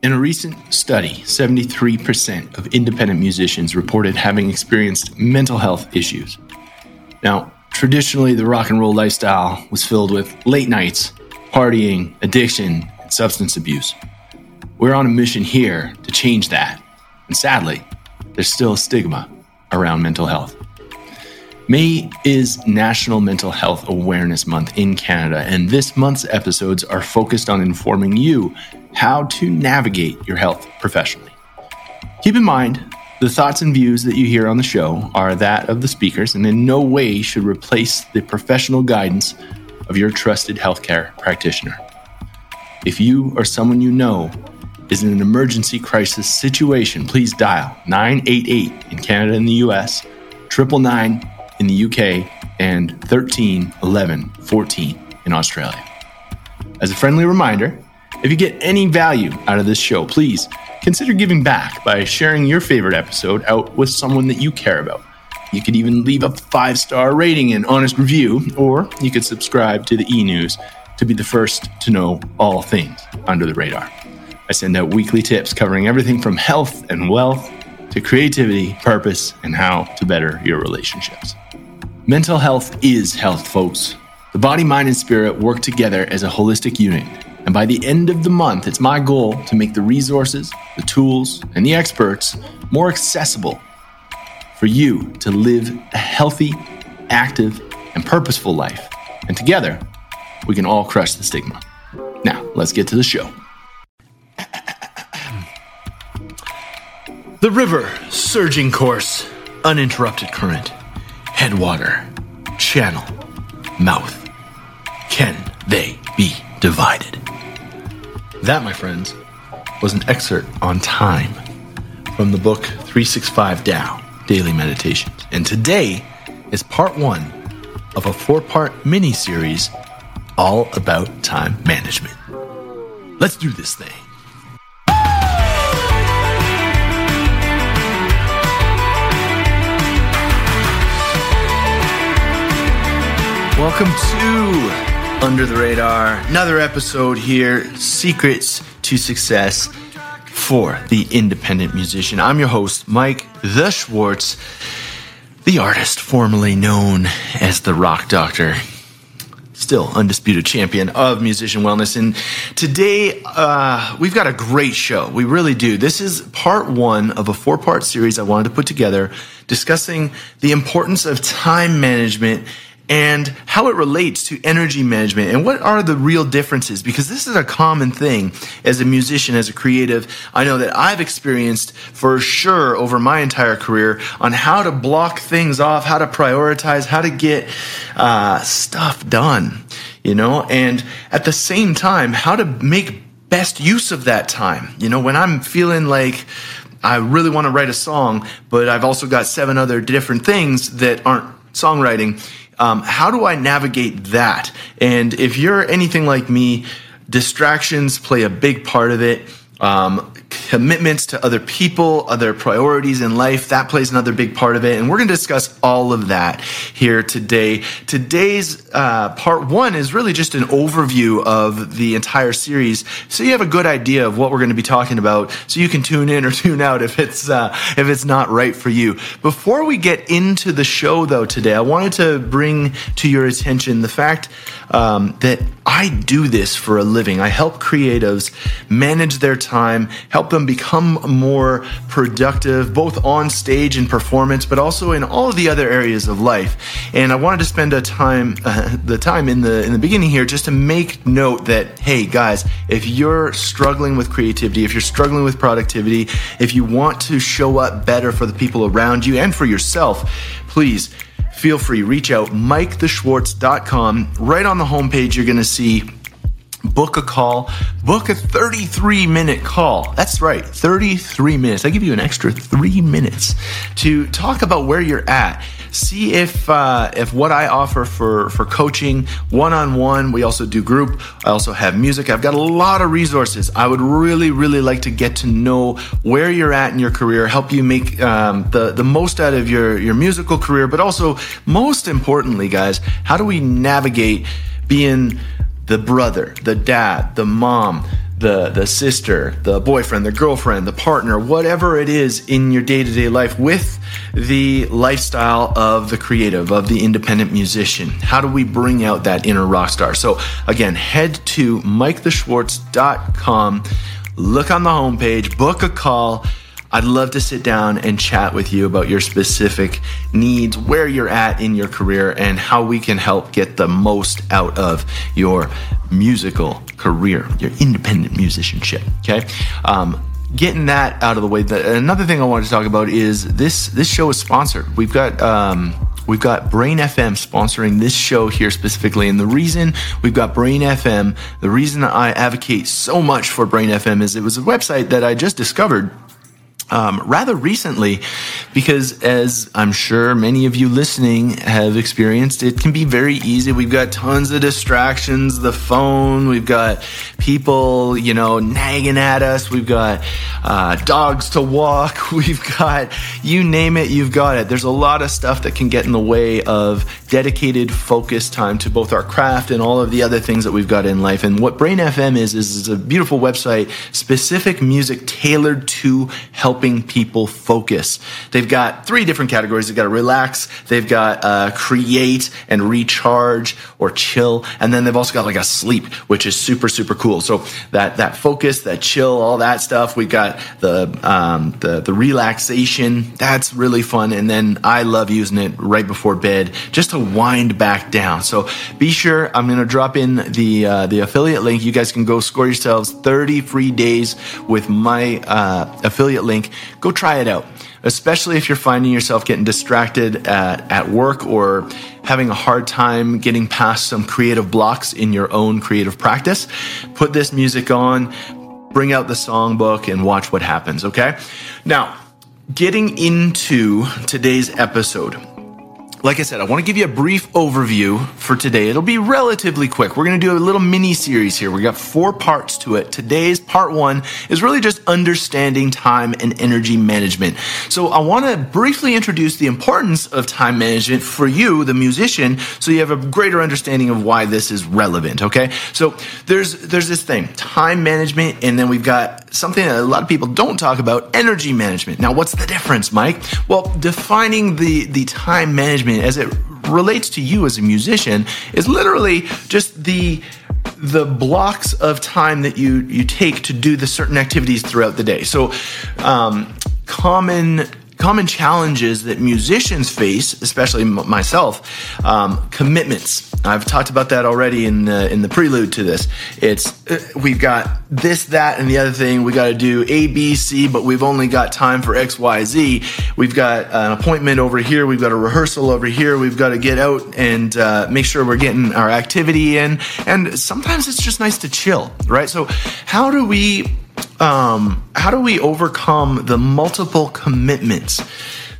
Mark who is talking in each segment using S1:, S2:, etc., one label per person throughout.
S1: In a recent study, 73% of independent musicians reported having experienced mental health issues. Now, traditionally, the rock and roll lifestyle was filled with late nights, partying, addiction, and substance abuse. We're on a mission here to change that. And sadly, there's still a stigma around mental health. May is National Mental Health Awareness Month in Canada, and this month's episodes are focused on informing you how to navigate your health professionally. Keep in mind, the thoughts and views that you hear on the show are that of the speakers and in no way should replace the professional guidance of your trusted healthcare practitioner. If you or someone you know is in an emergency crisis situation, please dial 988 in Canada and the US, 999 in the UK, and 13 11 14 in Australia. As a friendly reminder, if you get any value out of this show, please consider giving back by sharing your favorite episode out with someone that you care about. You could even leave a five star rating and honest review, or you could subscribe to the e news to be the first to know all things under the radar. I send out weekly tips covering everything from health and wealth to creativity, purpose, and how to better your relationships. Mental health is health, folks. The body, mind, and spirit work together as a holistic unit and by the end of the month, it's my goal to make the resources, the tools, and the experts more accessible for you to live a healthy, active, and purposeful life. And together, we can all crush the stigma. Now, let's get to the show. the river, surging course, uninterrupted current, headwater, channel, mouth. Can they be divided? That, my friends, was an excerpt on time from the book 365 Tao Daily Meditations. And today is part one of a four part mini series all about time management. Let's do this thing. Welcome to under the radar. Another episode here Secrets to Success for the independent musician. I'm your host, Mike the Schwartz, the artist formerly known as the Rock Doctor. Still undisputed champion of musician wellness. And today, uh, we've got a great show. We really do. This is part one of a four part series I wanted to put together discussing the importance of time management and how it relates to energy management and what are the real differences because this is a common thing as a musician as a creative. I know that i've experienced for sure over my entire career on how to block things off how to prioritize how to get uh, stuff done you know? And at the same time how to make best use of that time. You know when i'm feeling like I really want to write a song, but I've also got seven other different things that aren't songwriting um, how do I navigate that? And if you're anything like me, distractions play a big part of it. Um, commitments to other people, other priorities in life, that plays another big part of it. And we're going to discuss all of that here today. Today's uh, part one is really just an overview of the entire series. So you have a good idea of what we're going to be talking about. So you can tune in or tune out if it's, uh, if it's not right for you. Before we get into the show though today, I wanted to bring to your attention the fact um, that I do this for a living. I help creatives manage their time, help them become more productive, both on stage and performance, but also in all of the other areas of life. And I wanted to spend a time, uh, the time in the in the beginning here, just to make note that hey, guys, if you're struggling with creativity, if you're struggling with productivity, if you want to show up better for the people around you and for yourself, please feel free, reach out, MikeTheSchwartz.com. Right on the homepage, you're going to see book a call, book a 33 minute call. That's right, 33 minutes. I give you an extra three minutes to talk about where you're at. See if uh, if what I offer for for coaching one on one. We also do group. I also have music. I've got a lot of resources. I would really really like to get to know where you're at in your career, help you make um, the the most out of your your musical career, but also most importantly, guys, how do we navigate being the brother, the dad, the mom, the the sister, the boyfriend, the girlfriend, the partner, whatever it is in your day-to-day life with the lifestyle of the creative, of the independent musician. How do we bring out that inner rock star? So again, head to miketheschwartz.com, look on the homepage, book a call I'd love to sit down and chat with you about your specific needs, where you're at in your career, and how we can help get the most out of your musical career, your independent musicianship. Okay. Um, getting that out of the way. The, another thing I wanted to talk about is this. This show is sponsored. We've got. Um, We've got Brain FM sponsoring this show here specifically. And the reason we've got Brain FM, the reason I advocate so much for Brain FM is it was a website that I just discovered um, rather recently, because as I'm sure many of you listening have experienced, it can be very easy. We've got tons of distractions, the phone, we've got people, you know, nagging at us, we've got uh, dogs to walk, we've got you name it, you've got it. There's a lot of stuff that can get in the way of dedicated, focused time to both our craft and all of the other things that we've got in life. And what Brain FM is, is a beautiful website, specific music tailored to help helping people focus. They've got three different categories. They've got to relax, they've got uh, create and recharge or chill, and then they've also got like a sleep, which is super super cool. So that that focus, that chill, all that stuff. We've got the um, the the relaxation. That's really fun, and then I love using it right before bed just to wind back down. So be sure I'm going to drop in the uh, the affiliate link. You guys can go score yourselves 30 free days with my uh, affiliate link go try it out. Especially if you're finding yourself getting distracted at, at work or having a hard time getting past some creative blocks in your own creative practice. Put this music on, bring out the songbook, and watch what happens, okay? Now, getting into today's episode like I said, I want to give you a brief overview for today. It'll be relatively quick. We're going to do a little mini series here. We got four parts to it. Today's part one is really just understanding time and energy management. So I want to briefly introduce the importance of time management for you, the musician, so you have a greater understanding of why this is relevant. Okay. So there's, there's this thing, time management, and then we've got something that a lot of people don't talk about, energy management. Now, what's the difference, Mike? Well, defining the, the time management management as it relates to you as a musician is literally just the the blocks of time that you you take to do the certain activities throughout the day. So, um, common common challenges that musicians face, especially m- myself, um, commitments. I've talked about that already in the, in the prelude to this. It's uh, we've got this, that, and the other thing. We got to do A, B, C, but we've only got time for X, Y, Z. We've got an appointment over here. We've got a rehearsal over here. We've got to get out and uh, make sure we're getting our activity in. And sometimes it's just nice to chill, right? So, how do we um, how do we overcome the multiple commitments,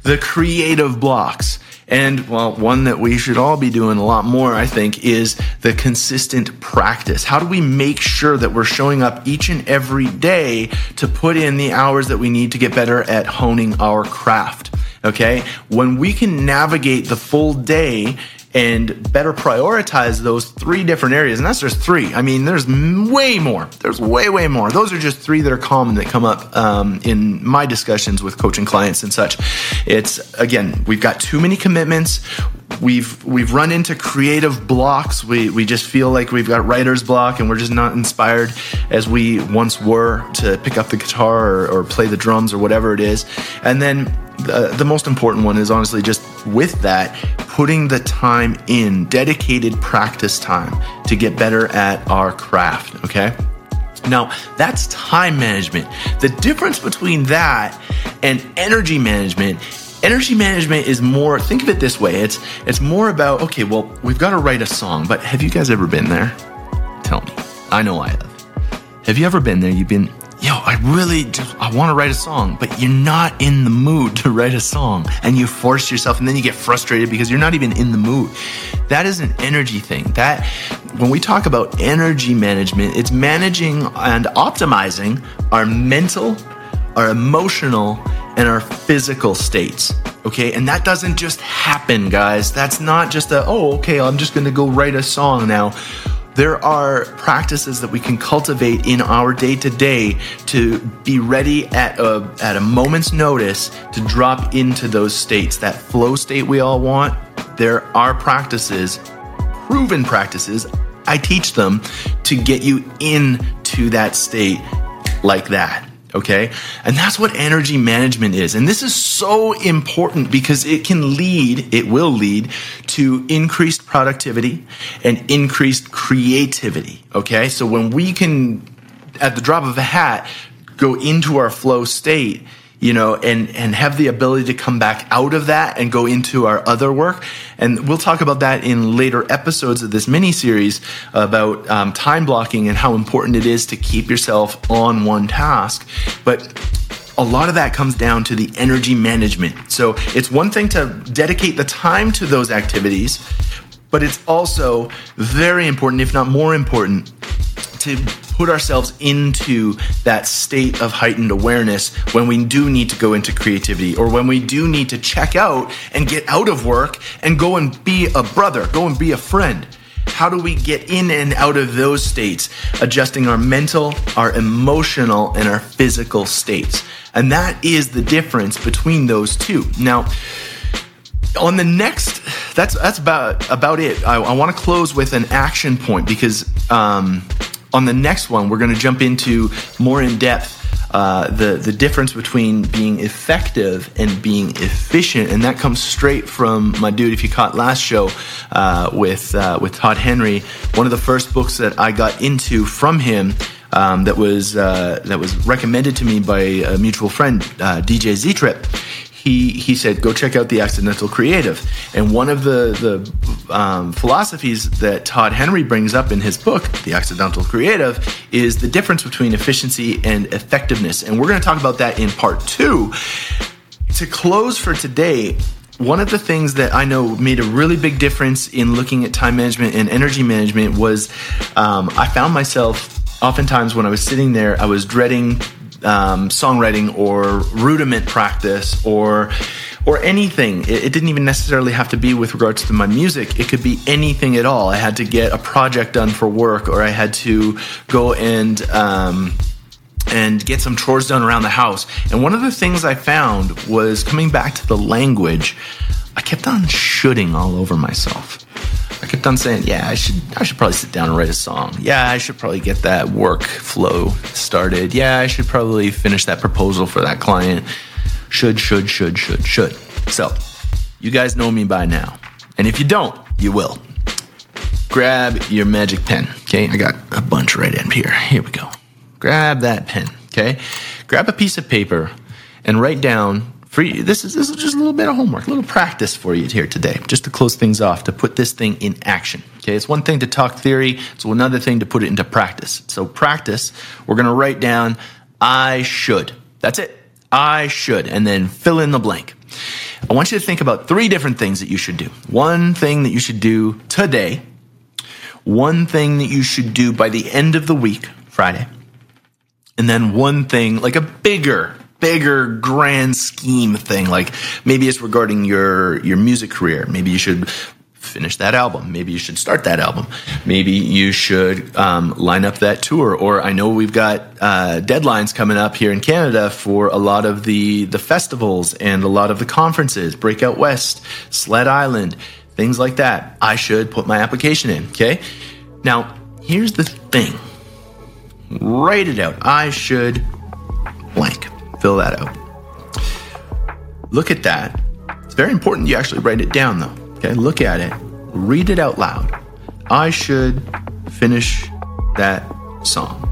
S1: the creative blocks? And well, one that we should all be doing a lot more, I think, is the consistent practice. How do we make sure that we're showing up each and every day to put in the hours that we need to get better at honing our craft? Okay. When we can navigate the full day and better prioritize those three different areas. And that's just three. I mean, there's way more. There's way, way more. Those are just three that are common that come up um, in my discussions with coaching clients and such. It's again, we've got too many commitments. We've we've run into creative blocks. We we just feel like we've got writer's block, and we're just not inspired as we once were to pick up the guitar or, or play the drums or whatever it is. And then the, the most important one is honestly just with that, putting the time in, dedicated practice time to get better at our craft, okay? Now, that's time management. The difference between that and energy management energy management is more think of it this way it's it's more about okay well we've got to write a song but have you guys ever been there tell me i know i have have you ever been there you've been yo, I really just, I want to write a song, but you're not in the mood to write a song and you force yourself and then you get frustrated because you're not even in the mood. That is an energy thing. That when we talk about energy management, it's managing and optimizing our mental, our emotional, and our physical states. Okay, and that doesn't just happen, guys. That's not just a, oh, okay, I'm just gonna go write a song now there are practices that we can cultivate in our day to day to be ready at a, at a moment's notice to drop into those states. That flow state we all want, there are practices, proven practices. I teach them to get you into that state like that. Okay. And that's what energy management is. And this is so important because it can lead, it will lead to increased productivity and increased creativity. Okay. So when we can, at the drop of a hat, go into our flow state, you know, and, and have the ability to come back out of that and go into our other work. And we'll talk about that in later episodes of this mini series about um, time blocking and how important it is to keep yourself on one task. But a lot of that comes down to the energy management. So it's one thing to dedicate the time to those activities, but it's also very important, if not more important, to put ourselves into that state of heightened awareness when we do need to go into creativity or when we do need to check out and get out of work and go and be a brother, go and be a friend. How do we get in and out of those states, adjusting our mental, our emotional, and our physical states? And that is the difference between those two. Now, on the next that's that's about about it i, I want to close with an action point because um, on the next one, we're going to jump into more in depth uh, the the difference between being effective and being efficient, and that comes straight from my dude. If you caught last show uh, with uh, with Todd Henry, one of the first books that I got into from him. Um, that was uh, that was recommended to me by a mutual friend, uh, DJ Z Trip he he said, "Go check out the Accidental Creative." And one of the the um, philosophies that Todd Henry brings up in his book, The Accidental Creative, is the difference between efficiency and effectiveness. And we're going to talk about that in part two. To close for today, one of the things that I know made a really big difference in looking at time management and energy management was um, I found myself oftentimes when I was sitting there, I was dreading um, songwriting or rudiment practice or or anything. It, it, didn't even necessarily have to be with regards to my music. It could be anything at all. I had to get a project done for work, or I had to go and um, and get some chores done around the house. And one of the things I found was coming back to the language. I kept on shooting all over myself. Kept on saying, "Yeah, I should I should probably sit down and write a song. Yeah, I should probably get that work flow started. Yeah, I should probably finish that proposal for that client. Should, should, should, should, should." So, you guys know me by now. And if you don't, you will. Grab your magic pen, okay? I got a bunch right in here. Here we go. Grab that pen, okay? Grab a piece of paper and write down for you, this is this is just a little bit of homework, a little practice for you here today, just to close things off, to put this thing in action. Okay, it's one thing to talk theory, it's another thing to put it into practice. So practice, we're gonna write down I should. That's it. I should, and then fill in the blank. I want you to think about three different things that you should do. One thing that you should do today, one thing that you should do by the end of the week, Friday, and then one thing, like a bigger bigger grand scheme thing. Like maybe it's regarding your your music career. Maybe you should finish that album. Maybe you should start that album. Maybe you should um, line up that tour. Or i know we've got uh, deadlines coming up here in canada for a lot of the the festivals and a lot of the conferences. Breakout west sled island things like that. I should put my application in okay? Now here's the thing. Write it out. I should Fill that out. Look at that. It's very important you actually write it down, though. Okay, look at it, read it out loud. I should finish that song.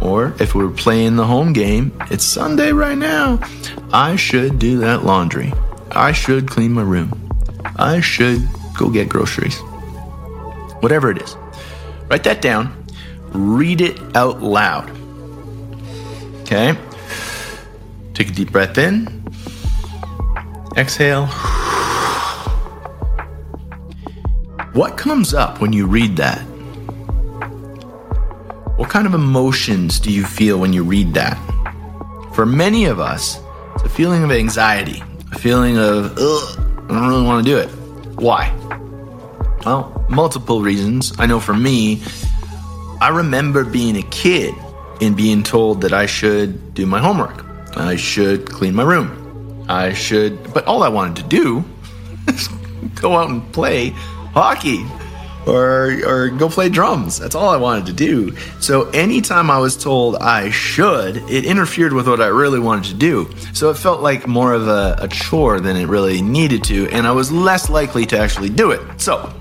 S1: Or if we are playing the home game, it's Sunday right now. I should do that laundry. I should clean my room. I should go get groceries. Whatever it is. Write that down. Read it out loud. Okay? Take a deep breath in. Exhale. What comes up when you read that? What kind of emotions do you feel when you read that? For many of us, it's a feeling of anxiety, a feeling of, ugh, I don't really want to do it. Why? Well, multiple reasons. I know for me, I remember being a kid and being told that I should do my homework. I should clean my room. I should, but all I wanted to do is go out and play hockey or or go play drums. That's all I wanted to do. So anytime I was told I should, it interfered with what I really wanted to do. So it felt like more of a, a chore than it really needed to, and I was less likely to actually do it. So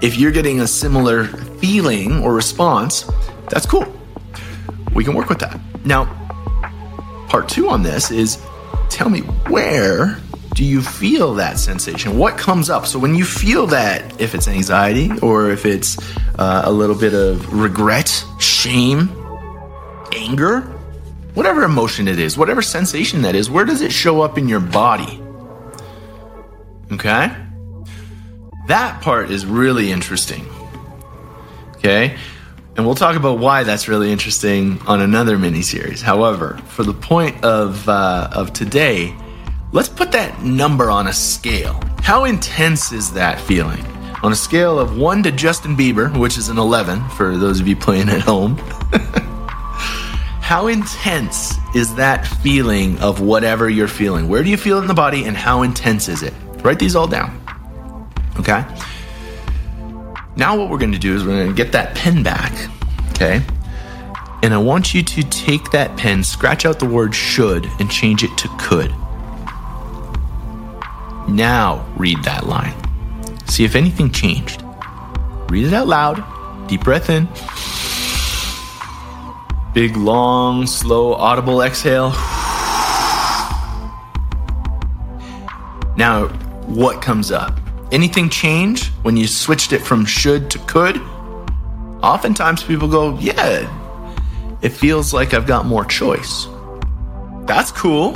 S1: if you're getting a similar feeling or response, that's cool. We can work with that. Now, part two on this is tell me where do you feel that sensation? What comes up? So when you feel that, if it's anxiety or if it's uh, a little bit of regret, shame, anger, whatever emotion it is, whatever sensation that is, where does it show up in your body? Okay? That part is really interesting. Okay? And we'll talk about why that's really interesting on another mini series. However, for the point of, uh, of today, Let's put that number on a scale. How intense is that feeling? On a scale of 1 to Justin Bieber, which is an 11 for those of you playing at home, how intense is that feeling of whatever you're feeling? Where do you feel it in the body and how intense is it? Write these all down. Okay? Now, what we're going to do is we're going to get that pen back. Okay? And I want you to take that pen, scratch out the word should, and change it to could. Now read that line. See if anything changed. Read it out loud. Deep breath in. Big, long, slow, audible exhale. Now, what comes up? Anything change when you switched it from should to could? Oftentimes people go, yeah, it feels like I've got more choice. That's cool.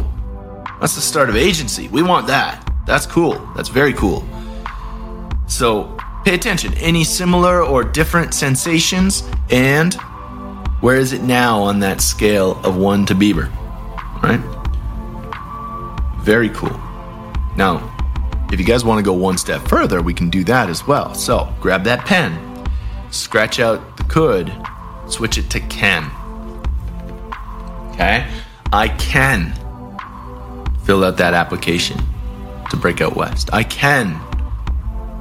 S1: That's the start of agency. We want that. That's cool. That's very cool. So pay attention. Any similar or different sensations? And where is it now on that scale of 1 to Bieber? Right? Very cool. Now, if you guys want to go one step further, we can do that as well. So grab that pen, scratch out the could, switch it to can. Okay? I can fill out that application to break out west. I can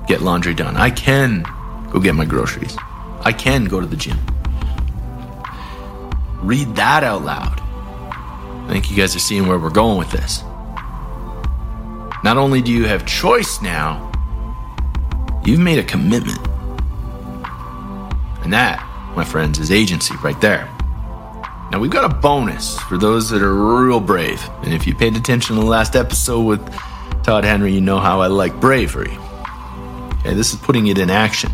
S1: get laundry done. I can go get my groceries. I can go to the gym. Read that out loud. I think you guys are seeing where we're going with this. Not only do you have choice now, you've made a commitment. And that, my friends, is agency right there. Now, we've got a bonus for those that are real brave. And if you paid attention to the last episode with Todd Henry, you know how I like bravery. Okay, this is putting it in action.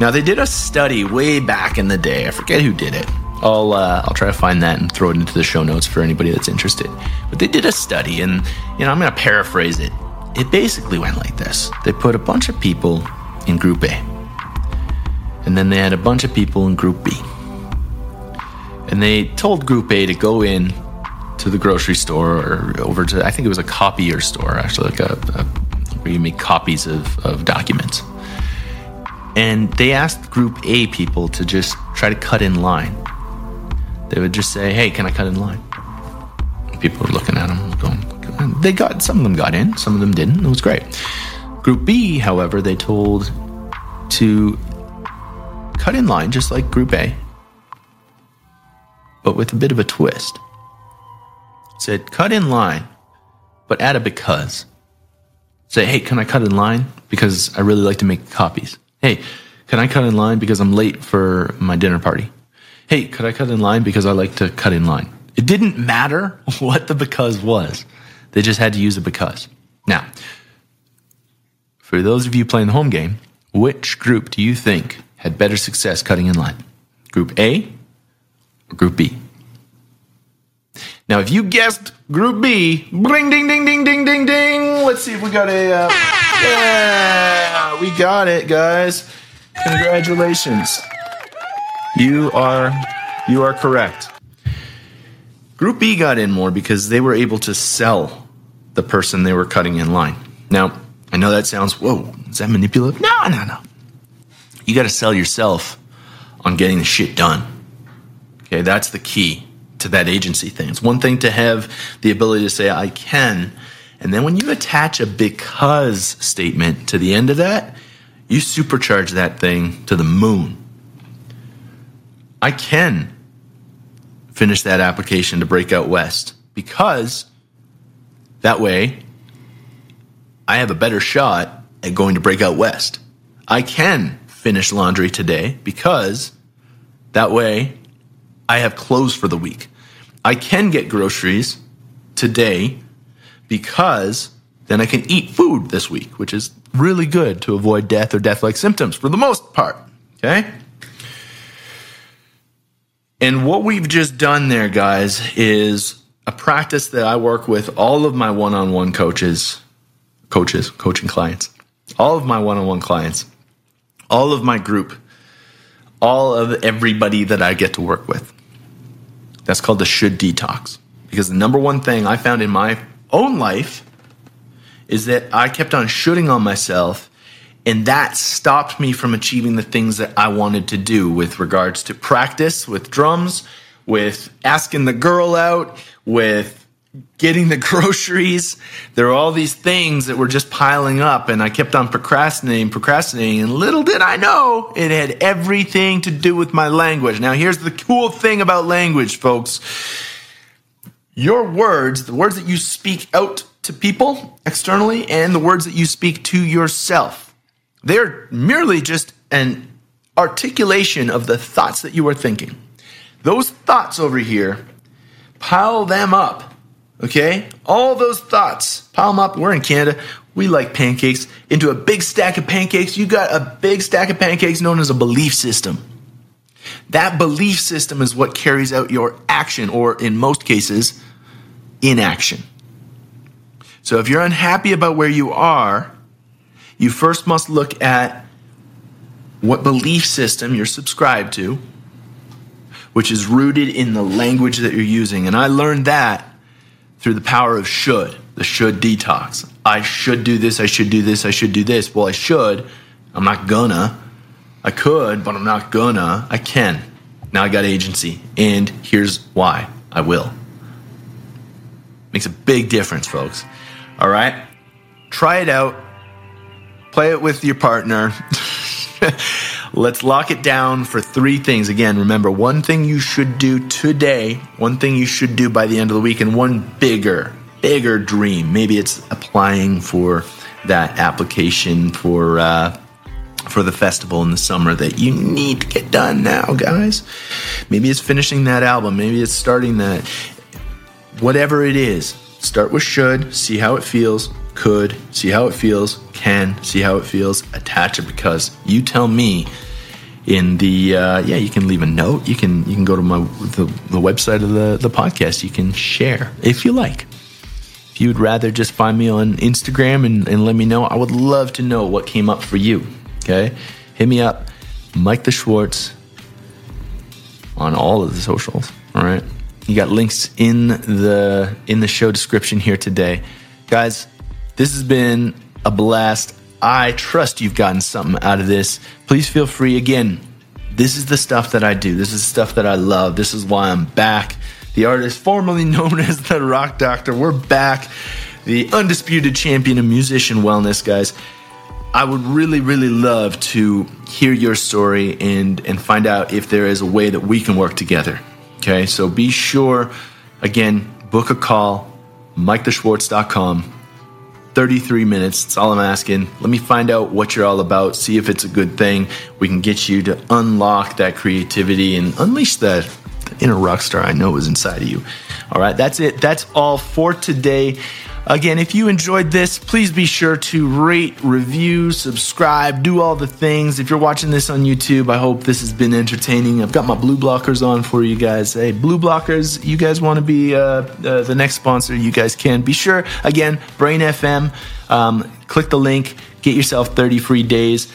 S1: Now they did a study way back in the day. I forget who did it. I'll uh, I'll try to find that and throw it into the show notes for anybody that's interested. But they did a study, and you know I'm going to paraphrase it. It basically went like this: They put a bunch of people in Group A, and then they had a bunch of people in Group B, and they told Group A to go in to the grocery store or over to I think it was a copier store actually like a, a where you make copies of, of documents. And they asked group A people to just try to cut in line. They would just say, "Hey, can I cut in line?" People were looking at them, going. They got some of them got in, some of them didn't. It was great. Group B, however, they told to cut in line just like Group A, but with a bit of a twist said, cut in line, but add a because. Say, hey, can I cut in line? Because I really like to make copies. Hey, can I cut in line because I'm late for my dinner party? Hey, could I cut in line because I like to cut in line? It didn't matter what the because was. They just had to use a because. Now, for those of you playing the home game, which group do you think had better success cutting in line? Group A or Group B? Now, if you guessed Group B, bling, ding, ding, ding, ding, ding, ding. Let's see if we got a. Uh, yeah, we got it, guys. Congratulations. You are you are correct. Group B got in more because they were able to sell the person they were cutting in line. Now, I know that sounds whoa, is that manipulative? No, no, no. You got to sell yourself on getting the shit done. Okay, that's the key to that agency thing. It's one thing to have the ability to say, I can. And then when you attach a because statement to the end of that, you supercharge that thing to the moon. I can finish that application to break out west because that way I have a better shot at going to break out west. I can finish laundry today because that way I have clothes for the week. I can get groceries today because then I can eat food this week, which is really good to avoid death or death like symptoms for the most part. Okay? And what we've just done there, guys, is a practice that I work with all of my one on one coaches, coaches, coaching clients, all of my one on one clients, all of my group, all of everybody that I get to work with. That's called the should detox. Because the number one thing I found in my own life is that I kept on shooting on myself and that stopped me from achieving the things that I wanted to do with regards to practice with drums, with asking the girl out, with getting the groceries. There were all these things that were just piling up, and I kept on procrastinating, procrastinating. And little did I know it had everything to do with my language. Now, here's the cool thing about language, folks your words, the words that you speak out to people externally, and the words that you speak to yourself they're merely just an articulation of the thoughts that you are thinking. Those thoughts over here, pile them up. Okay? All those thoughts, pile them up. We're in Canada. We like pancakes. Into a big stack of pancakes, you got a big stack of pancakes known as a belief system. That belief system is what carries out your action, or in most cases, inaction. So if you're unhappy about where you are, you first must look at what belief system you're subscribed to, which is rooted in the language that you're using. And I learned that through the power of should, the should detox. I should do this, I should do this, I should do this. Well, I should. I'm not gonna. I could, but I'm not gonna. I can. Now I got agency. And here's why I will. Makes a big difference, folks. All right? Try it out play it with your partner. Let's lock it down for three things. Again, remember one thing you should do today, one thing you should do by the end of the week, and one bigger, bigger dream. Maybe it's applying for that application for uh, for the festival in the summer that you need to get done now, guys. Maybe it's finishing that album. Maybe it's starting that. Whatever it is, start with should, see how it feels, could, see how it feels, can, see how it feels, attach it because you tell me in the uh, yeah you can leave a note. You can you can go to my the, the website of the the podcast. You can share if you like. If you would rather just find me on instagram and, and let me know i would love to know what came up for you okay? Hit me up mike the schwartz on all of the socials all right? You got links in the in the show description here today. Guys this has been a blast. I trust you've gotten something out of this. Please feel free. Again, this is the stuff that I do. This is the stuff that I love. This is why I'm back. The artist formerly known as the Rock Doctor. We're back. The undisputed champion of musician wellness, guys. I would really, really love to hear your story and and find out if there is a way that we can work together. Okay, so be sure, again, book a call, MikeTheSchwartz.com 33 minutes. That's all I'm asking. Let me find out what you're all about, see if it's a good thing. We can get you to unlock that creativity and unleash that inner rock star I know is inside of you. All right, that's it. That's all for today. Again, if you enjoyed this, please be sure to rate, review, subscribe, do all the things. If you're watching this on YouTube, I hope this has been entertaining. I've got my blue blockers on for you guys. Hey, blue blockers, you guys want to be uh, uh, the next sponsor, you guys can. Be sure, again, Brain FM, um, click the link, get yourself 30 free days.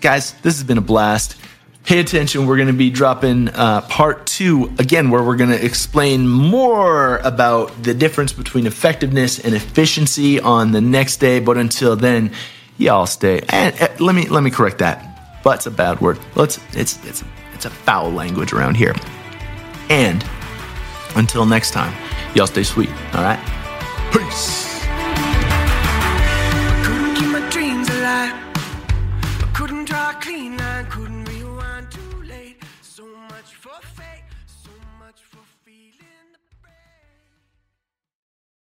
S1: Guys, this has been a blast pay attention. We're going to be dropping uh, part two again, where we're going to explain more about the difference between effectiveness and efficiency on the next day. But until then, y'all stay. And uh, let me let me correct that.
S2: Butt's a bad word. Let's it's it's it's a foul language around here. And until next time, y'all stay sweet. All right. Peace.